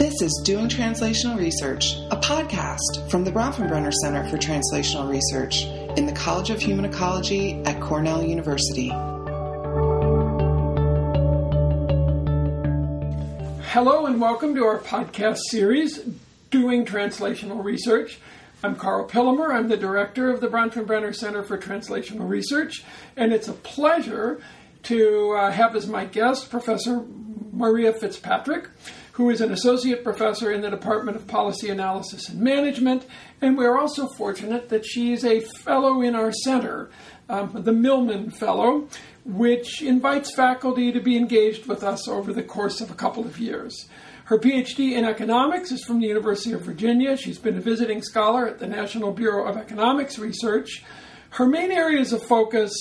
This is Doing Translational Research, a podcast from the Bronfenbrenner Center for Translational Research in the College of Human Ecology at Cornell University. Hello and welcome to our podcast series, Doing Translational Research. I'm Karl Pillemer. I'm the director of the Bronfenbrenner Center for Translational Research, and it's a pleasure to uh, have as my guest Professor Maria Fitzpatrick, who is an associate professor in the Department of Policy Analysis and Management. And we're also fortunate that she is a fellow in our center, um, the Milman Fellow, which invites faculty to be engaged with us over the course of a couple of years. Her PhD in economics is from the University of Virginia. She's been a visiting scholar at the National Bureau of Economics Research. Her main areas of focus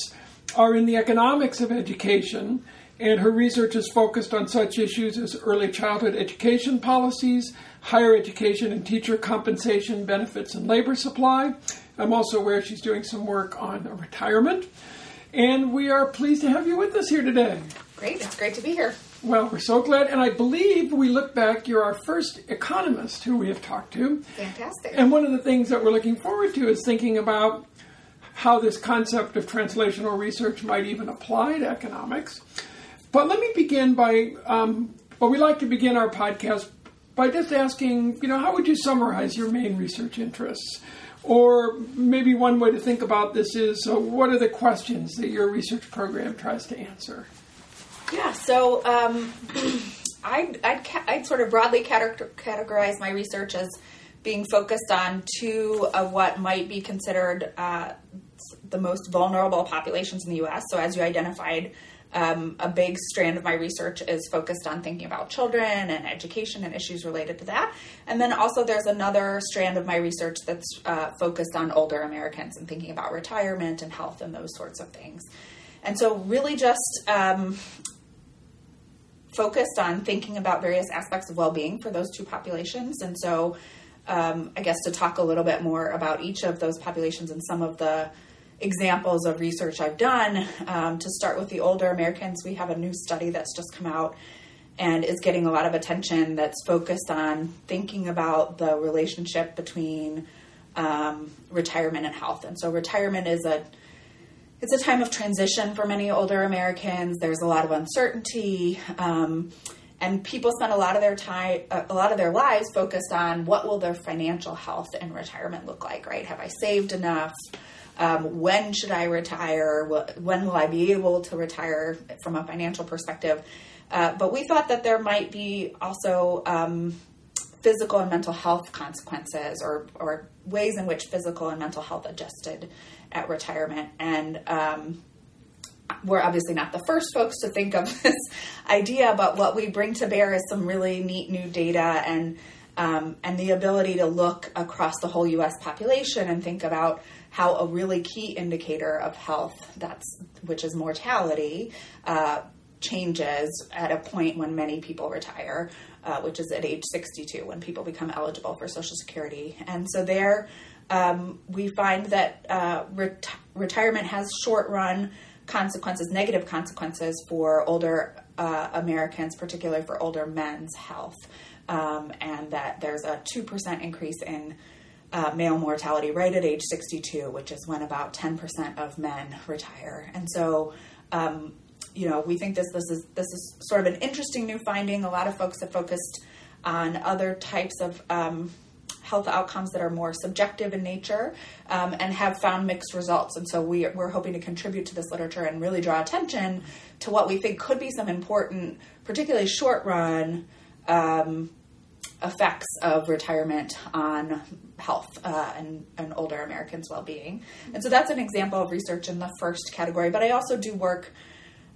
are in the economics of education and her research is focused on such issues as early childhood education policies, higher education and teacher compensation, benefits, and labor supply. I'm also aware she's doing some work on retirement. And we are pleased to have you with us here today. Great, it's great to be here. Well, we're so glad, and I believe we look back, you're our first economist who we have talked to. Fantastic. And one of the things that we're looking forward to is thinking about how this concept of translational research might even apply to economics. But let me begin by, um, well, we like to begin our podcast by just asking, you know, how would you summarize your main research interests? Or maybe one way to think about this is uh, what are the questions that your research program tries to answer? Yeah, so um, I'd, I'd, I'd, sort of broadly categorize my research as being focused on two of what might be considered uh, the most vulnerable populations in the US. So, as you identified, um, a big strand of my research is focused on thinking about children and education and issues related to that. And then also, there's another strand of my research that's uh, focused on older Americans and thinking about retirement and health and those sorts of things. And so, really, just um, focused on thinking about various aspects of well being for those two populations. And so, um, I guess to talk a little bit more about each of those populations and some of the examples of research I've done. Um, to start with the older Americans, we have a new study that's just come out and is getting a lot of attention that's focused on thinking about the relationship between um, retirement and health. And so, retirement is a it's a time of transition for many older Americans. There's a lot of uncertainty. Um, and people spend a lot of their time a lot of their lives focused on what will their financial health and retirement look like right have i saved enough um, when should I retire? When will I be able to retire from a financial perspective? Uh, but we thought that there might be also um, physical and mental health consequences or, or ways in which physical and mental health adjusted at retirement. And um, we're obviously not the first folks to think of this idea, but what we bring to bear is some really neat new data and um, and the ability to look across the whole U.S. population and think about how a really key indicator of health, that's which is mortality, uh, changes at a point when many people retire, uh, which is at age 62 when people become eligible for Social Security. And so there, um, we find that uh, ret- retirement has short run consequences, negative consequences for older uh, Americans, particularly for older men's health, um, and that there's a 2% increase in uh, male mortality right at age 62, which is when about 10% of men retire. And so, um, you know, we think this this is this is sort of an interesting new finding. A lot of folks have focused on other types of um, health outcomes that are more subjective in nature um, and have found mixed results. And so we, we're hoping to contribute to this literature and really draw attention to what we think could be some important, particularly short run um, effects of retirement on health uh, and, and older Americans' well being. And so that's an example of research in the first category. But I also do work,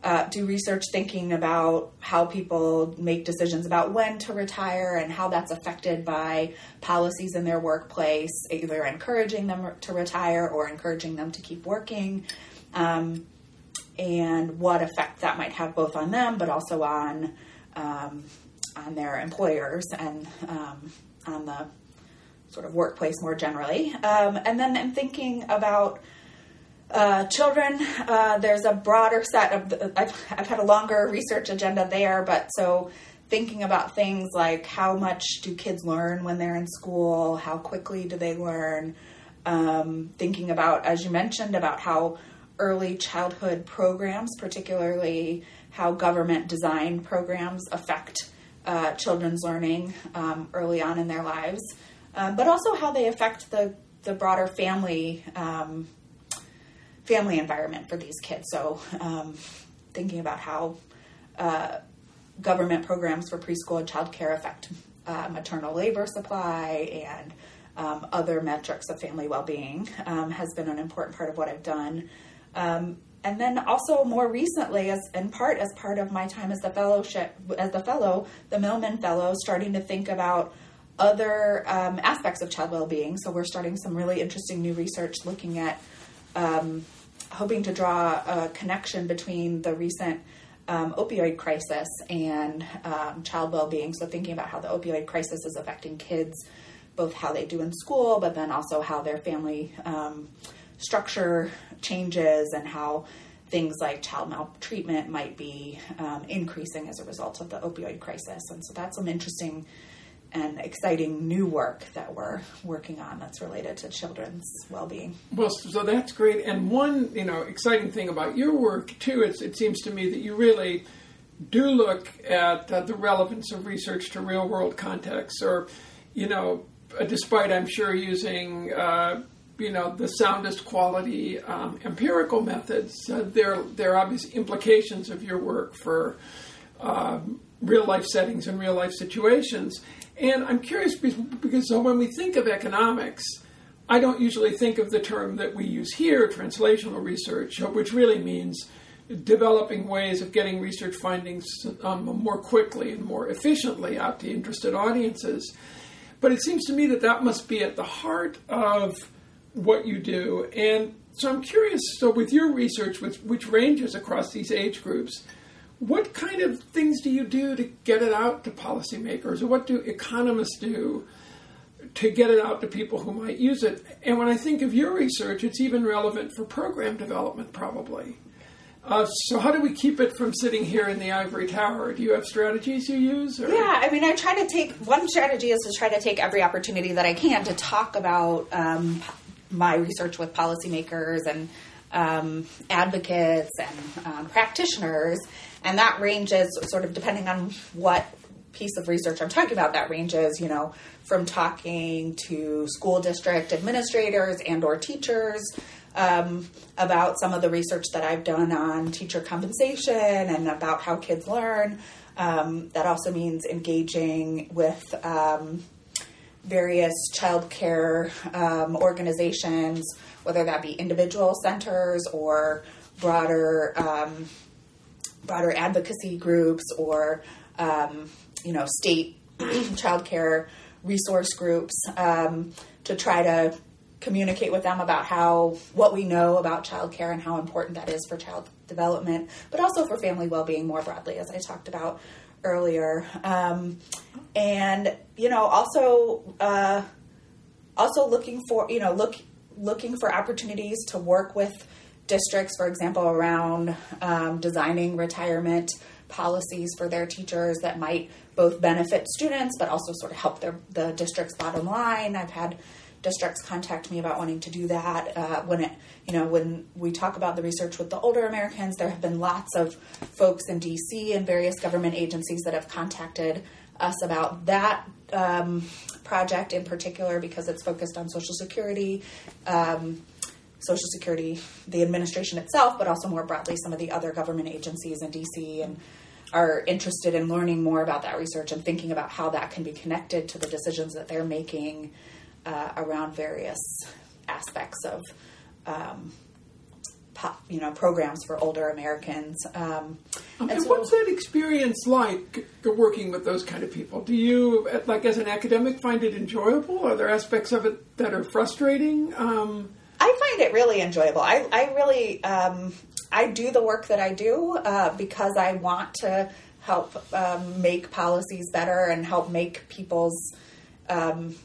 uh, do research thinking about how people make decisions about when to retire and how that's affected by policies in their workplace, either encouraging them to retire or encouraging them to keep working. Um, and what effect that might have both on them, but also on um, on their employers and um, on the sort of workplace more generally. Um, and then I'm thinking about uh, children. Uh, there's a broader set of, I've, I've had a longer research agenda there, but so thinking about things like how much do kids learn when they're in school, how quickly do they learn, um, thinking about, as you mentioned, about how early childhood programs, particularly how government design programs affect uh, children's learning um, early on in their lives, um, but also how they affect the, the broader family um, family environment for these kids. So, um, thinking about how uh, government programs for preschool and child care affect uh, maternal labor supply and um, other metrics of family well-being um, has been an important part of what I've done. Um, and then also more recently, as in part as part of my time as the fellowship as the fellow, the Milman Fellow, starting to think about other um, aspects of child well-being. So we're starting some really interesting new research looking at um, hoping to draw a connection between the recent um, opioid crisis and um, child well being. So, thinking about how the opioid crisis is affecting kids, both how they do in school, but then also how their family um, structure changes and how things like child maltreatment might be um, increasing as a result of the opioid crisis. And so, that's some interesting and exciting new work that we're working on that's related to children's well-being. Well, so that's great. And one, you know, exciting thing about your work too, it's, it seems to me that you really do look at uh, the relevance of research to real-world contexts, or, you know, uh, despite I'm sure using. Uh, you know the soundest quality um, empirical methods. Uh, there, there are obvious implications of your work for um, real life settings and real life situations. And I'm curious because so when we think of economics, I don't usually think of the term that we use here, translational research, which really means developing ways of getting research findings um, more quickly and more efficiently out to interested audiences. But it seems to me that that must be at the heart of what you do. And so I'm curious so, with your research, which, which ranges across these age groups, what kind of things do you do to get it out to policymakers, or what do economists do to get it out to people who might use it? And when I think of your research, it's even relevant for program development, probably. Uh, so, how do we keep it from sitting here in the ivory tower? Do you have strategies you use? Or? Yeah, I mean, I try to take one strategy is to try to take every opportunity that I can to talk about um, my research with policymakers and um, advocates and um, practitioners and that ranges sort of depending on what piece of research I'm talking about. That ranges, you know, from talking to school district administrators and or teachers um, about some of the research that I've done on teacher compensation and about how kids learn. Um, that also means engaging with um, various child care um, organizations, whether that be individual centers or broader um, broader advocacy groups or um, you know state child care resource groups um, to try to communicate with them about how what we know about childcare and how important that is for child development, but also for family well-being more broadly, as I talked about earlier. Um, and you know, also uh, also looking for you know look looking for opportunities to work with districts, for example, around um, designing retirement policies for their teachers that might both benefit students but also sort of help their the district's bottom line. I've had districts contact me about wanting to do that. Uh, when it, you know, when we talk about the research with the older Americans, there have been lots of folks in DC and various government agencies that have contacted us about that um, project in particular because it's focused on Social Security. Um, Social Security, the administration itself, but also more broadly some of the other government agencies in DC and are interested in learning more about that research and thinking about how that can be connected to the decisions that they're making uh, around various aspects of um, pop, you know programs for older Americans. Um, okay, so, what's that experience like working with those kind of people? Do you, like as an academic, find it enjoyable? Are there aspects of it that are frustrating? Um, find it really enjoyable. I, I really um, I do the work that I do uh, because I want to help um, make policies better and help make people's um,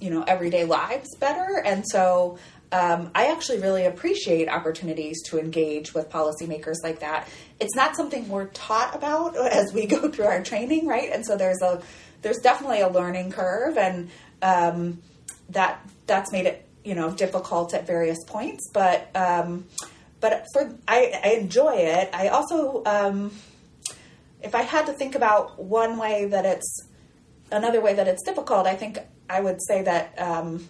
you know everyday lives better. And so um, I actually really appreciate opportunities to engage with policymakers like that, it's not something we're taught about as we go through our training, right? And so there's a there's definitely a learning curve, and um, that that's made it you know difficult at various points. But um, but for I, I enjoy it. I also um, if I had to think about one way that it's another way that it's difficult, I think I would say that um,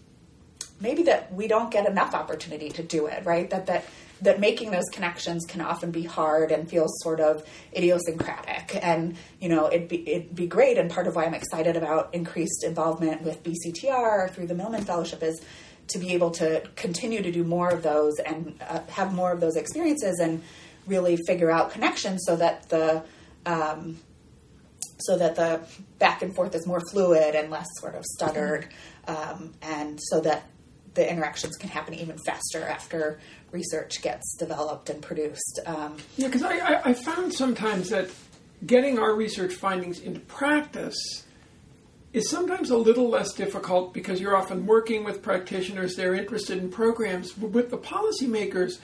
maybe that we don't get enough opportunity to do it, right? That that that making those connections can often be hard and feels sort of idiosyncratic. And you know, it'd be it'd be great. And part of why I'm excited about increased involvement with BCTR through the Milman Fellowship is to be able to continue to do more of those and uh, have more of those experiences and really figure out connections so that the um, so that the back and forth is more fluid and less sort of stuttered, um, and so that the interactions can happen even faster after research gets developed and produced. Um, yeah, because I, I, I found sometimes that getting our research findings into practice is sometimes a little less difficult because you're often working with practitioners, they're interested in programs. But with the policymakers,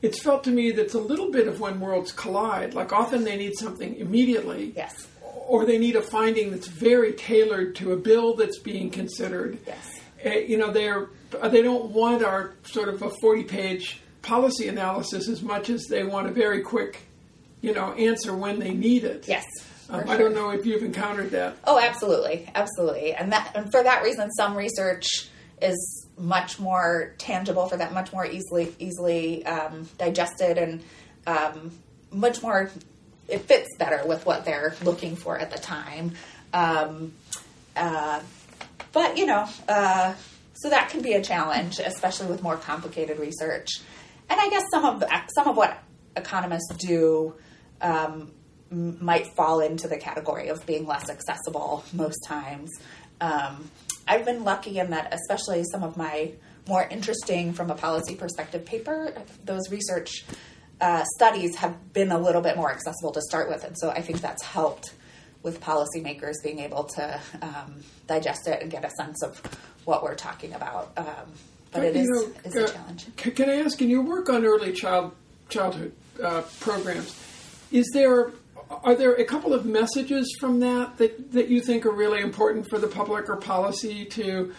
it's felt to me that it's a little bit of when worlds collide. Like often they need something immediately. yes. Or they need a finding that's very tailored to a bill that's being considered. Yes. Uh, you know, they're they don't want our sort of a forty-page policy analysis as much as they want a very quick, you know, answer when they need it. Yes. Um, for I don't know if you've encountered that. Oh, absolutely, absolutely, and that and for that reason, some research is much more tangible for that, much more easily easily um, digested, and um, much more. It fits better with what they're looking for at the time. Um, uh, but you know, uh, so that can be a challenge, especially with more complicated research. And I guess some of the, some of what economists do um, m- might fall into the category of being less accessible most times. Um, I've been lucky in that, especially some of my more interesting from a policy perspective paper, those research uh, studies have been a little bit more accessible to start with, and so I think that's helped with policymakers being able to um, digest it and get a sense of what we're talking about. Um, but it you is, know, is uh, a challenge. c- Can I ask, in your work on early child childhood uh, programs, is there are there a couple of messages from that, that that you think are really important for the public or policy to?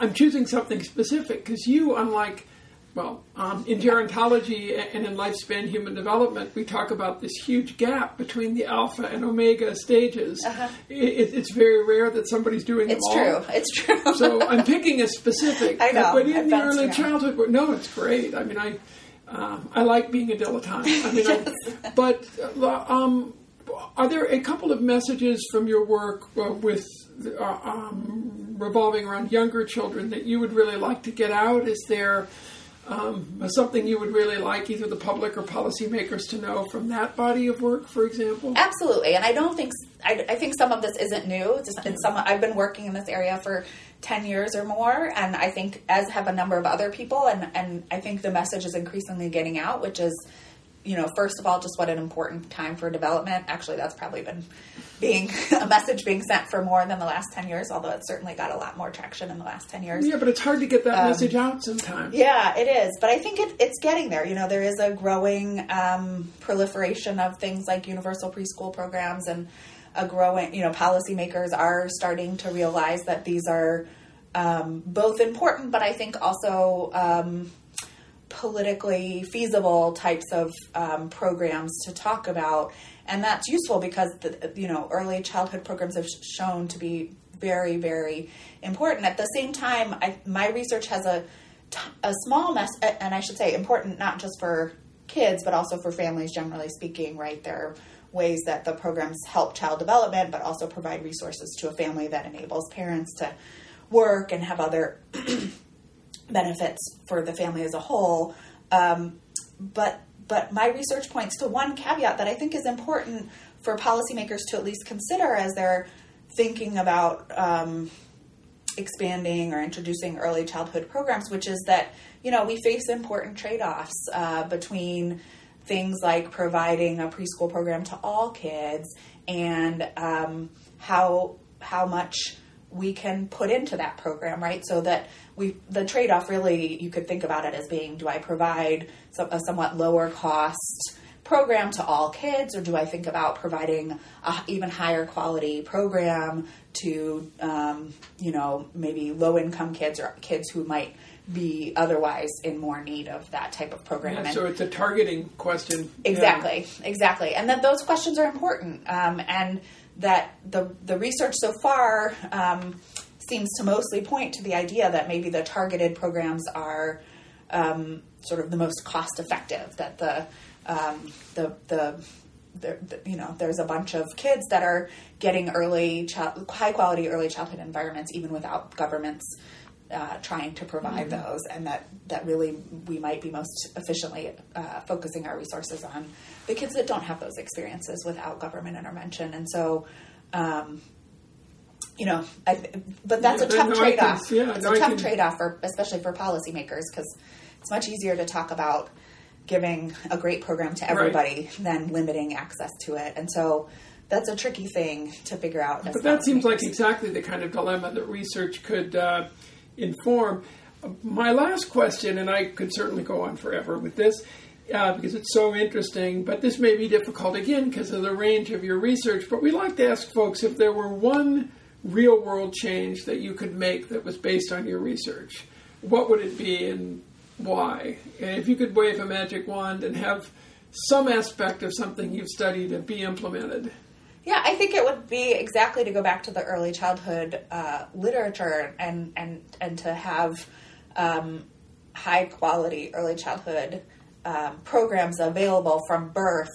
I'm choosing something specific because you, unlike well, um, in gerontology and in lifespan human development, we talk about this huge gap between the alpha and omega stages. Uh-huh. It, it's very rare that somebody's doing It's them all. true. It's true. So I'm picking a specific. I know. But in the early around. childhood, no, it's great. I mean, I um, I like being a dilettante. I mean, I, but uh, um, are there a couple of messages from your work uh, with uh, um, revolving around younger children that you would really like to get out? Is there um, something you would really like either the public or policymakers to know from that body of work, for example? Absolutely, and I don't think I, I think some of this isn't new. It's, some I've been working in this area for ten years or more, and I think as have a number of other people, and and I think the message is increasingly getting out, which is, you know, first of all, just what an important time for development. Actually, that's probably been being a message being sent for more than the last ten years, although it's certainly got a lot more traction in the last ten years. Yeah, but it's hard to get that message out sometimes. Yeah, it is. But I think it, it's getting there. You know, there is a growing um, proliferation of things like universal preschool programs and a growing, you know, policymakers are starting to realize that these are um, both important, but I think also um, politically feasible types of um, programs to talk about. And that's useful because, the, you know, early childhood programs have shown to be very, very important. At the same time, I, my research has a, a small mess, and I should say important not just for kids, but also for families, generally speaking, right? There are ways that the programs help child development, but also provide resources to a family that enables parents to work and have other benefits for the family as a whole. Um, but but my research points to one caveat that I think is important for policymakers to at least consider as they're thinking about um, expanding or introducing early childhood programs, which is that you know we face important trade-offs uh, between things like providing a preschool program to all kids and um, how how much we can put into that program, right? So that we the trade off really you could think about it as being: do I provide some, a somewhat lower cost program to all kids, or do I think about providing a even higher quality program to, um, you know, maybe low income kids or kids who might be otherwise in more need of that type of program? Yeah, so it's a targeting question. Yeah. Exactly, exactly, and that those questions are important, um, and that the the research so far um, seems to mostly point to the idea that maybe the targeted programs are um, sort of the most cost effective. That the um, the the the, you know, there's a bunch of kids that are getting early, child, high quality early childhood environments, even without governments uh, trying to provide those, and that that really we might be most efficiently uh, focusing our resources on the kids that don't have those experiences without government intervention, and so. Um, you know, I, but that's Yeah, a tough no, trade off. yeah, it's no, a tough trade off for, especially for policymakers, because it's much easier to talk about giving a great program to everybody than limiting access to it, and so that's a tricky thing to figure out. But that seems like exactly the kind of dilemma that research could uh, inform. My last question, and I could certainly go on forever with this uh, because it's so interesting, but this may be difficult again because of the range of your research. But we like to ask folks if there were one real world change that you could make that was based on your research, what would it be and why? And if you could wave a magic wand and have some aspect of something you've studied be implemented. Yeah, I think it would be exactly to go back to the early childhood uh, literature and and and to have um, high quality early childhood um, programs available from birth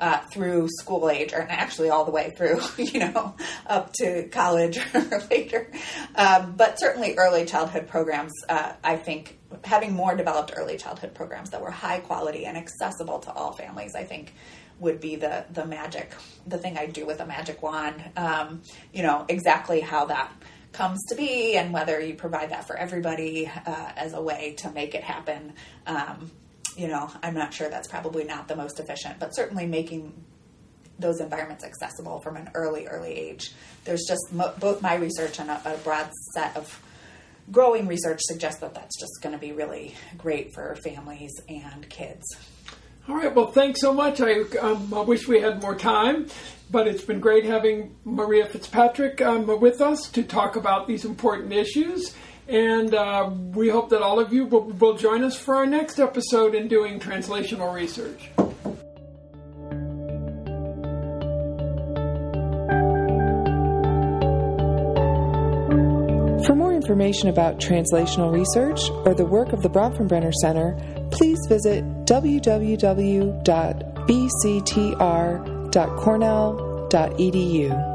uh, through school age, or actually all the way through, you know, up to college or later. Um, but certainly early childhood programs, uh, I think having more developed early childhood programs that were high quality and accessible to all families, I think would be the the magic, the thing I do with a magic wand. Um, you know exactly how that comes to be and whether you provide that for everybody uh, as a way to make it happen. Um, you know, I'm not sure that's probably not the most efficient, but certainly making those environments accessible from an early, early age. There's just mo- both my research and a, a broad set of growing research suggests that that's just going to be really great for families and kids. All right. Well, thanks so much. I, um, I wish we had more time, but it's been great having Maria Fitzpatrick um, with us to talk about these important issues. And uh, we hope that all of you will, will join us for our next episode in doing translational research. For more information about translational research or the work of the Bronfenbrenner Center, please visit www.bctr.cornell.edu.